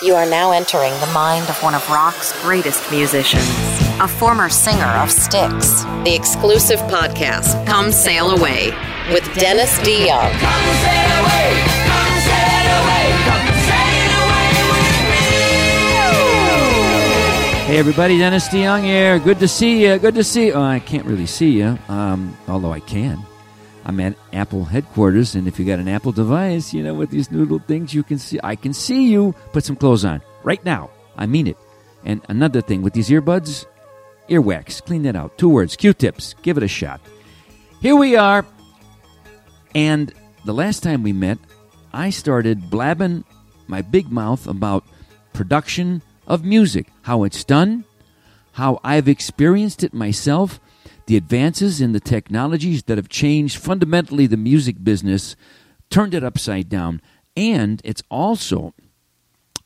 You are now entering the mind of one of rock's greatest musicians, a former singer of Styx. The exclusive podcast, Come Sail Away, with Dennis DeYoung. Come sail away, come sail away, come sail away with me. Hey everybody, Dennis DeYoung here. Good to see you. Good to see you. Oh, I can't really see you, um, although I can. I'm at Apple headquarters, and if you got an Apple device, you know, with these noodle things, you can see. I can see you. Put some clothes on right now. I mean it. And another thing with these earbuds, earwax. Clean that out. Two words: Q-tips. Give it a shot. Here we are. And the last time we met, I started blabbing my big mouth about production of music, how it's done, how I've experienced it myself, the advances in the technologies that have changed fundamentally the music business, turned it upside down, and it's also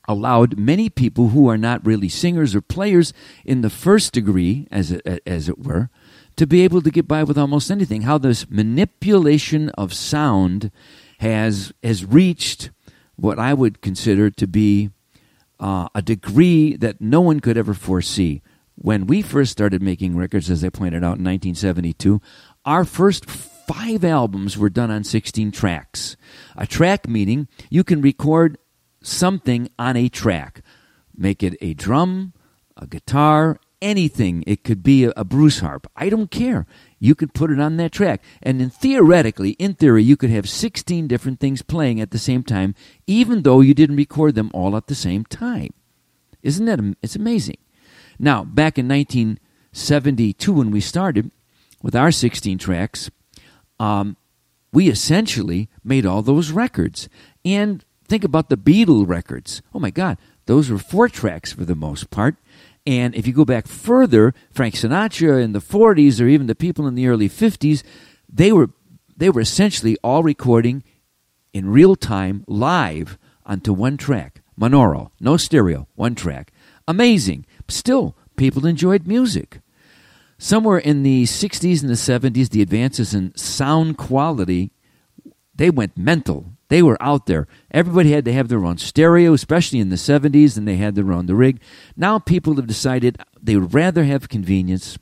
allowed many people who are not really singers or players in the first degree, as it, as it were, to be able to get by with almost anything. How this manipulation of sound has has reached what I would consider to be uh, a degree that no one could ever foresee. When we first started making records, as I pointed out in 1972, our first five albums were done on 16 tracks. A track meaning you can record something on a track. Make it a drum, a guitar, anything. It could be a, a blues harp. I don't care. You could put it on that track. And then theoretically, in theory, you could have 16 different things playing at the same time, even though you didn't record them all at the same time. Isn't that it's amazing? Now, back in 1972, when we started with our 16 tracks, um, we essentially made all those records. And think about the Beatle records. Oh my God, those were four tracks for the most part. And if you go back further, Frank Sinatra in the 40s or even the people in the early 50s, they were they were essentially all recording in real time live onto one track. Monaural, no stereo, one track. Amazing. Still, people enjoyed music. Somewhere in the 60s and the 70s, the advances in sound quality, they went mental. They were out there. Everybody had to have their own stereo, especially in the 70s, and they had their own the rig. Now people have decided they would rather have convenience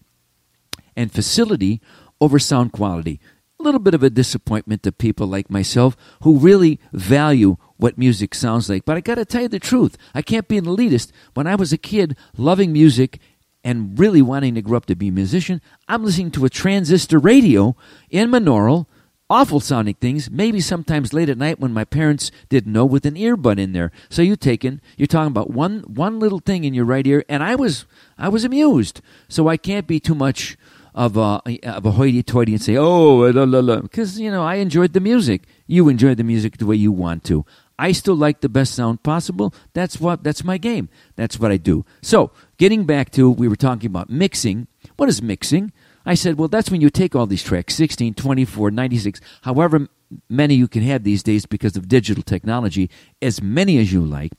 and facility over sound quality. A little bit of a disappointment to people like myself who really value what music sounds like. But I got to tell you the truth. I can't be an elitist. When I was a kid loving music and really wanting to grow up to be a musician, I'm listening to a transistor radio in Monaural awful sounding things, maybe sometimes late at night when my parents didn't know with an earbud in there. So you taken you're talking about one one little thing in your right ear and I was I was amused. So I can't be too much of a of a hoity-toity and say, "Oh, la la la," because you know I enjoyed the music. You enjoy the music the way you want to. I still like the best sound possible. That's what that's my game. That's what I do. So, getting back to we were talking about mixing. What is mixing? I said, well, that's when you take all these tracks 16, 24, 96, however many you can have these days because of digital technology, as many as you like,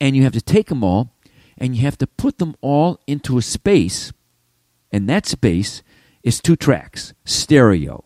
and you have to take them all and you have to put them all into a space, and that space is two tracks, stereo.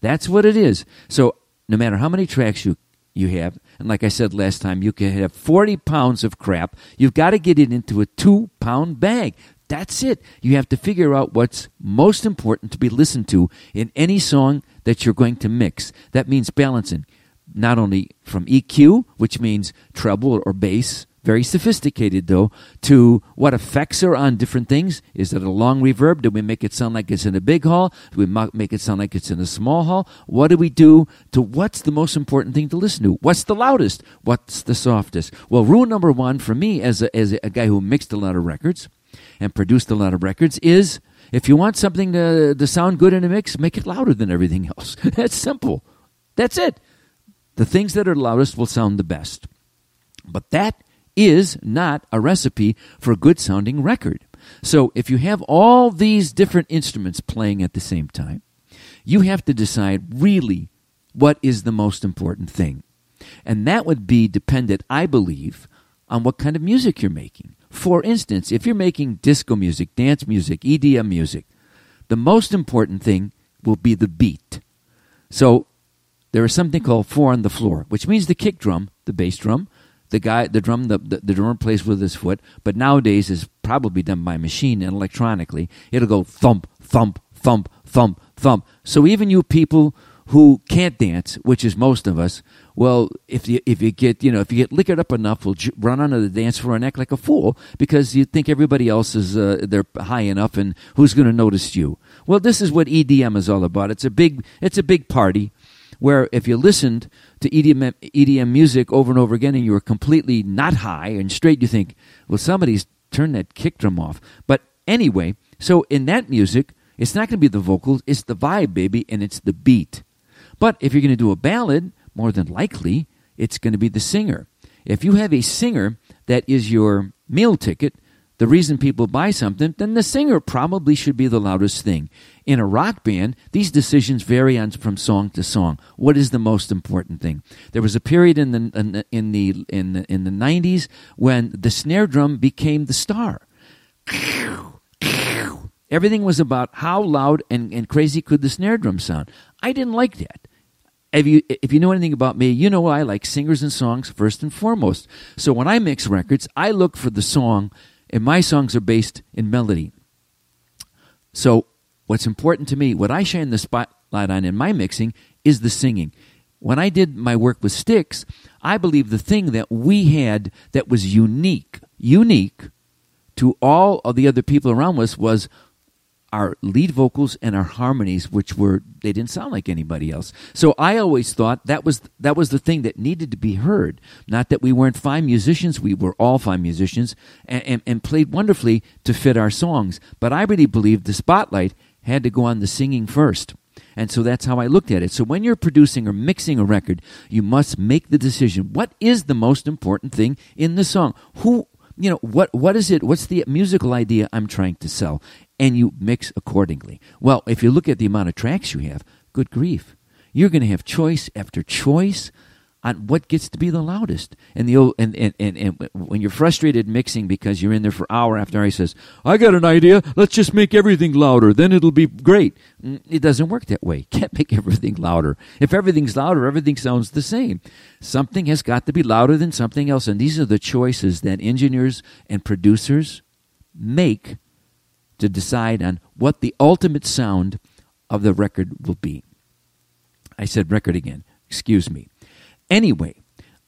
That's what it is. So, no matter how many tracks you you have, and like I said last time, you can have 40 pounds of crap. You've got to get it into a two pound bag. That's it. You have to figure out what's most important to be listened to in any song that you're going to mix. That means balancing, not only from EQ, which means treble or bass, very sophisticated though, to what effects are on different things. Is it a long reverb? Do we make it sound like it's in a big hall? Do we make it sound like it's in a small hall? What do we do to what's the most important thing to listen to? What's the loudest? What's the softest? Well, rule number one for me as a, as a guy who mixed a lot of records and produced a lot of records is if you want something to, to sound good in a mix, make it louder than everything else. That's simple. That's it. The things that are loudest will sound the best. But that is not a recipe for a good sounding record. So if you have all these different instruments playing at the same time, you have to decide really what is the most important thing. And that would be dependent, I believe, on what kind of music you're making. For instance, if you're making disco music, dance music, EDM music, the most important thing will be the beat. So there is something called four on the floor, which means the kick drum, the bass drum, the guy, the drum, the, the, the drummer plays with his foot, but nowadays is probably done by machine and electronically. It'll go thump, thump, thump, thump, thump. So even you people who can't dance, which is most of us, well, if you if you get you know if you get liquored up enough, we'll j- run onto the dance floor and act like a fool because you think everybody else is uh, they're high enough and who's going to notice you? Well, this is what EDM is all about. It's a big it's a big party where if you listened to EDM, EDM music over and over again and you were completely not high and straight, you think, well, somebody's turned that kick drum off. But anyway, so in that music, it's not going to be the vocals, it's the vibe, baby, and it's the beat. But if you're going to do a ballad, more than likely, it's going to be the singer. If you have a singer that is your meal ticket, the reason people buy something, then the singer probably should be the loudest thing. In a rock band, these decisions vary on from song to song. What is the most important thing? There was a period in the in the in the in the, in the 90s when the snare drum became the star. Everything was about how loud and, and crazy could the snare drum sound. I didn't like that. If you if you know anything about me, you know I like singers and songs first and foremost. So when I mix records, I look for the song, and my songs are based in melody. So what's important to me, what I shine the spotlight on in my mixing is the singing. When I did my work with Styx, I believe the thing that we had that was unique, unique to all of the other people around us was our lead vocals and our harmonies which were they didn't sound like anybody else. So i always thought that was that was the thing that needed to be heard. Not that we weren't fine musicians we were all fine musicians and, and, and played wonderfully to fit our songs. But i really believed the spotlight had to go on the singing first. And so that's how I looked at it. So when you're producing or mixing a record, you must make the decision. What is the most important thing in the song? Who you know what what is it what's the musical idea i'm trying to sell? And you mix accordingly. Well if you look at the amount of tracks you have good grief. You're going to have choice after choice on what gets to be the loudest. And the and, and, and, and when you're frustrated mixing because you're in there for hour after hour he says i got an idea. Let's just make everything louder. Then it'll be great. Mm, it doesn't work that way. Can't make everything louder. If everything's louder everything sounds the same. Something has got to be louder than something else. And these are the choices that engineers and producers make to decide on what the ultimate sound of the record will be. I said record again. Excuse me Anyway,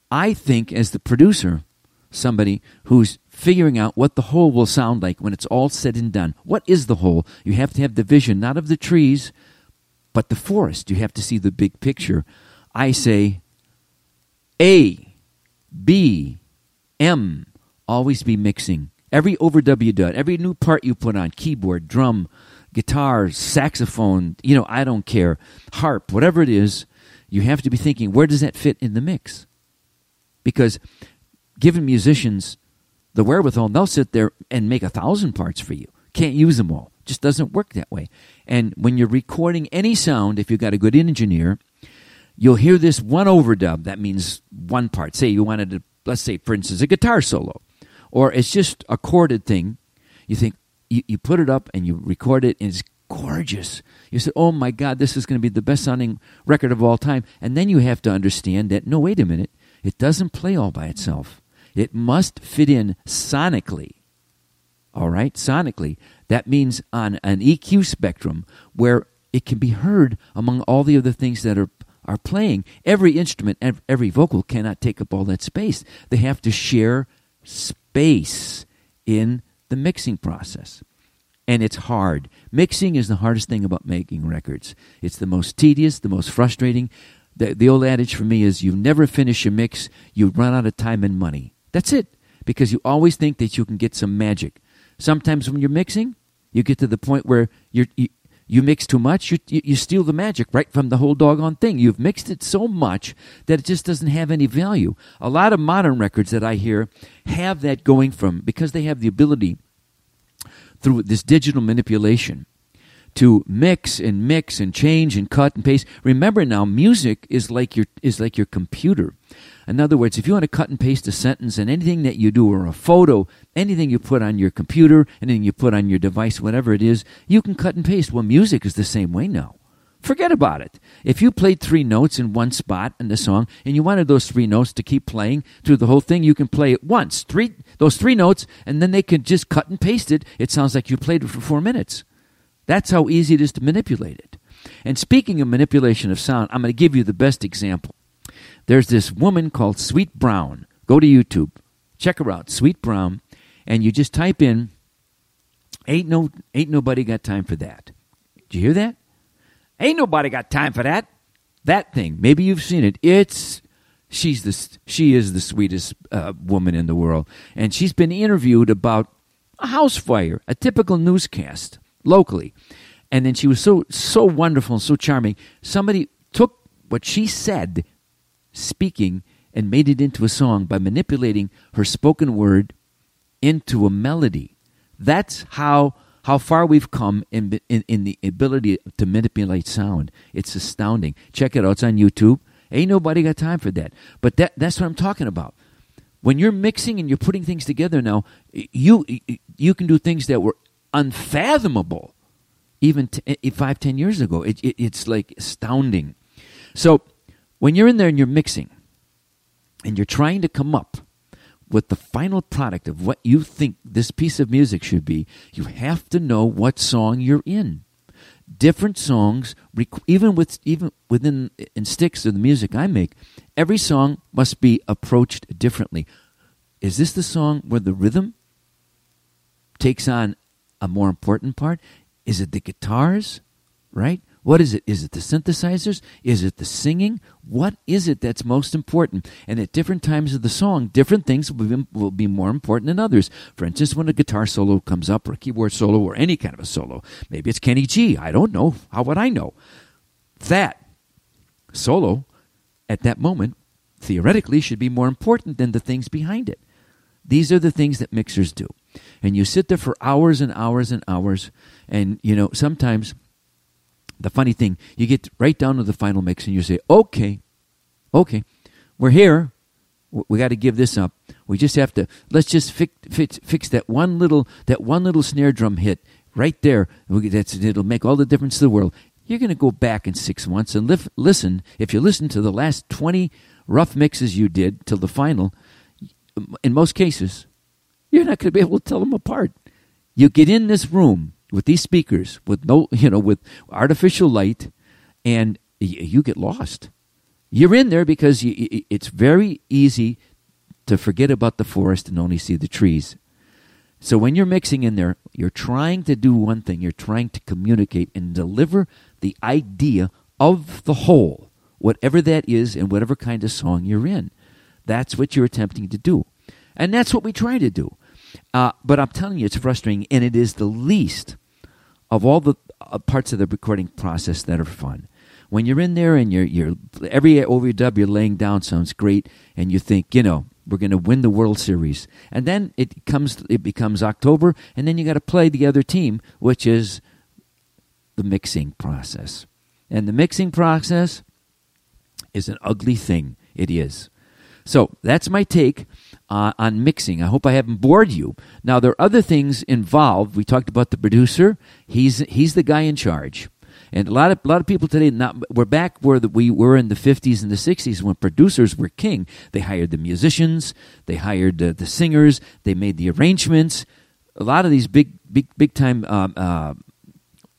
I think as the producer, somebody who's figuring out what the whole will sound like when it's all said and done. What is the whole? You have to have the vision, not of the trees, but the forest. You have to see the big picture. I say A, B, M, always be mixing. Every overdub you do, every new part you put on, keyboard, drum, guitar, saxophone, you know, I don't care, harp, whatever it is, you have to be thinking, where does that fit in the mix? Because given musicians the wherewithal, they'll sit there and make a thousand parts for you. Can't use them all. Just doesn't work that way. And when you're recording any sound, if you've got a good engineer, you'll hear this one overdub. That means one part. Say you wanted to, let's say, for instance, a guitar solo, or it's just a chorded thing. You think, you, you put it up and you record it, and it's gorgeous. You say, oh my God, this is going to be the best sounding record of all time. And then you have to understand that, no, wait a minute, it doesn't play all by itself. It must fit in sonically. All right, sonically. That means on an EQ spectrum where it can be heard among all the other things that are are playing. Every instrument, every vocal cannot take up all that space. They have to share space in the mixing process. And it's hard. Mixing is the hardest thing about making records. It's the most tedious, the most frustrating. The, the old adage for me is you never finish a mix, you run out of time and money. That's it. Because you always think that you can get some magic. Sometimes when you're mixing, you get to the point where you're, you, you mix too much, you, you, you steal the magic right from the whole doggone thing. You've mixed it so much that it just doesn't have any value. A lot of modern records that I hear have that going from because they have the ability through this digital manipulation to mix and mix and change and cut and paste. Remember now, music is like your is like your computer. In other words, if you want to cut and paste a sentence and anything that you do or a photo, anything you put on your computer, anything you put on your device, whatever it is, you can cut and paste. Well, music is the same way now. Forget about it. If you played three notes in one spot in the song and you wanted those three notes to keep playing through the whole thing, you can play it once, three those three notes, and then they can just cut and paste it. It sounds like you played it for four minutes. That's how easy it is to manipulate it. And speaking of manipulation of sound, I'm going to give you the best example. There's this woman called Sweet Brown. Go to YouTube, check her out, Sweet Brown, and you just type in "Ain't no ain't nobody got time for that." Did you hear that? Ain't nobody got time for that. That thing. Maybe you've seen it. It's she's the she is the sweetest uh, woman in the world, and she's been interviewed about a house fire, a typical newscast locally, and then she was so so wonderful and so charming. Somebody took what she said, speaking, and made it into a song by manipulating her spoken word into a melody. That's how how far we've come in, in, in the ability to manipulate sound. It's astounding. Check it out. It's on YouTube. Ain't nobody got time for that. But that, that's what I'm talking about. When you're mixing and you're putting things together now, you you can do things that were unfathomable even t- eh, eh, five, ten years ago. It, it, it's like astounding. So when you're in there and you're mixing and you're trying to come up with the final product of what you think this piece of music should be, you have to know what song you're in. Different songs, even with even within in Styx of the music I make, every song must be approached differently. Is this the song where the rhythm takes on a more important part? Is it the guitars, right? What is it? Is it the synthesizers? Is it the singing? What is it that's most important? And at different times of the song, different things will be, will be more important than others. For instance, when a guitar solo comes up, or a keyboard solo, or any kind of a solo, maybe it's Kenny G. I don't know. How would I know? That solo at that moment theoretically should be more important than the things behind it. These are the things that mixers do. And you sit there for hours and hours and hours, and you know, sometimes the funny thing, you get right down to the final mix and you say, okay, okay, we're here. We got to give this up. We just have to let's just fix, fix, fix that one little that one little snare drum hit right there. That's it'll make all the difference in the world. You're going to go back in six months and lif- listen. If you listen to the last twenty rough mixes you did till the final, in most cases, you're not going to be able to tell them apart. You get in this room with these speakers with no you know with artificial light and you get lost. You're in there because you, it's very easy to forget about the forest and only see the trees. So when you're mixing in there you're trying to do one thing. You're trying to communicate and deliver the idea of the whole whatever that is and whatever kind of song you're in. That's what you're attempting to do. And that's what we try to do. Uh, but I'm telling you, it's frustrating, and it is the least of all the uh, parts of the recording process that are fun. When you're in there and you're you're every overdub you're laying down sounds great, and you think you know we're going to win the World Series, and then it comes it becomes October, and then you got to play the other team, which is the mixing process, and the mixing process is an ugly thing. It is. So that's my take uh, on mixing. I hope I haven't bored you. Now there are other things involved. We talked about the producer. He's he's the guy in charge. And a lot of a lot of people today, not, we're back where the, we were in the fifties and the sixties when producers were king. They hired the musicians, they hired the, singers, they made the arrangements. A lot of these big big big time um, uh,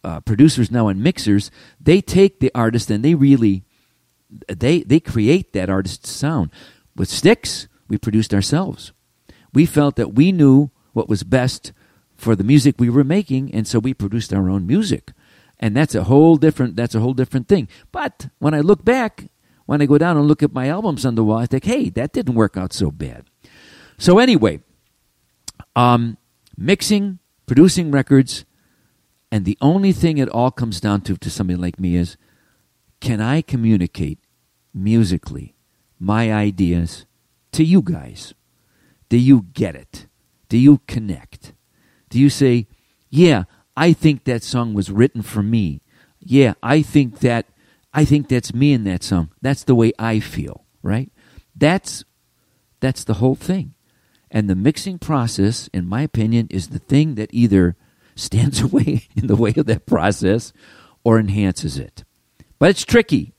uh, producers now and mixers, they take the artist and they really they they create that artist's sound. With Styx, we produced ourselves. We felt that we knew what was best for the music we were making, and so we produced our own music. And that's a whole different that's a whole different thing. But when I look back, when I go down and look at my albums on the wall, I think, hey, that didn't work out so bad. So anyway, um, mixing, producing records, and the only thing it all comes down to to somebody like me is can I communicate musically my ideas to you guys? Do you get it? Do you connect? Do you say, yeah, I think that song was written for me. Yeah, I think that I think that's me in that song. That's the way I feel, right? That's that's the whole thing. And the mixing process, in my opinion, is the thing that either stands away in the way of that process or enhances it. but it's tricky.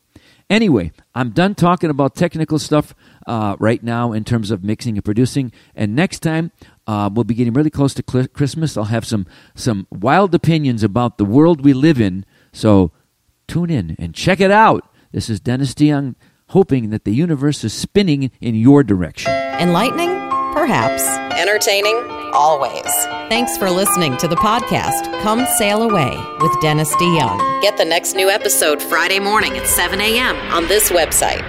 Anyway, I'm done talking about technical stuff uh, right now in terms of mixing and producing. And next time, uh, we'll be getting really close to cl- Christmas. I'll have some some wild opinions about the world we live in. So tune in and check it out. This is Dennis DeYoung, hoping that the universe is spinning in your direction. Enlightening? Perhaps. Entertaining? Always. Thanks for listening to the podcast Come Sail Away with Dennis DeYoung. Get the next new episode Friday morning at 7 a.m. on this website,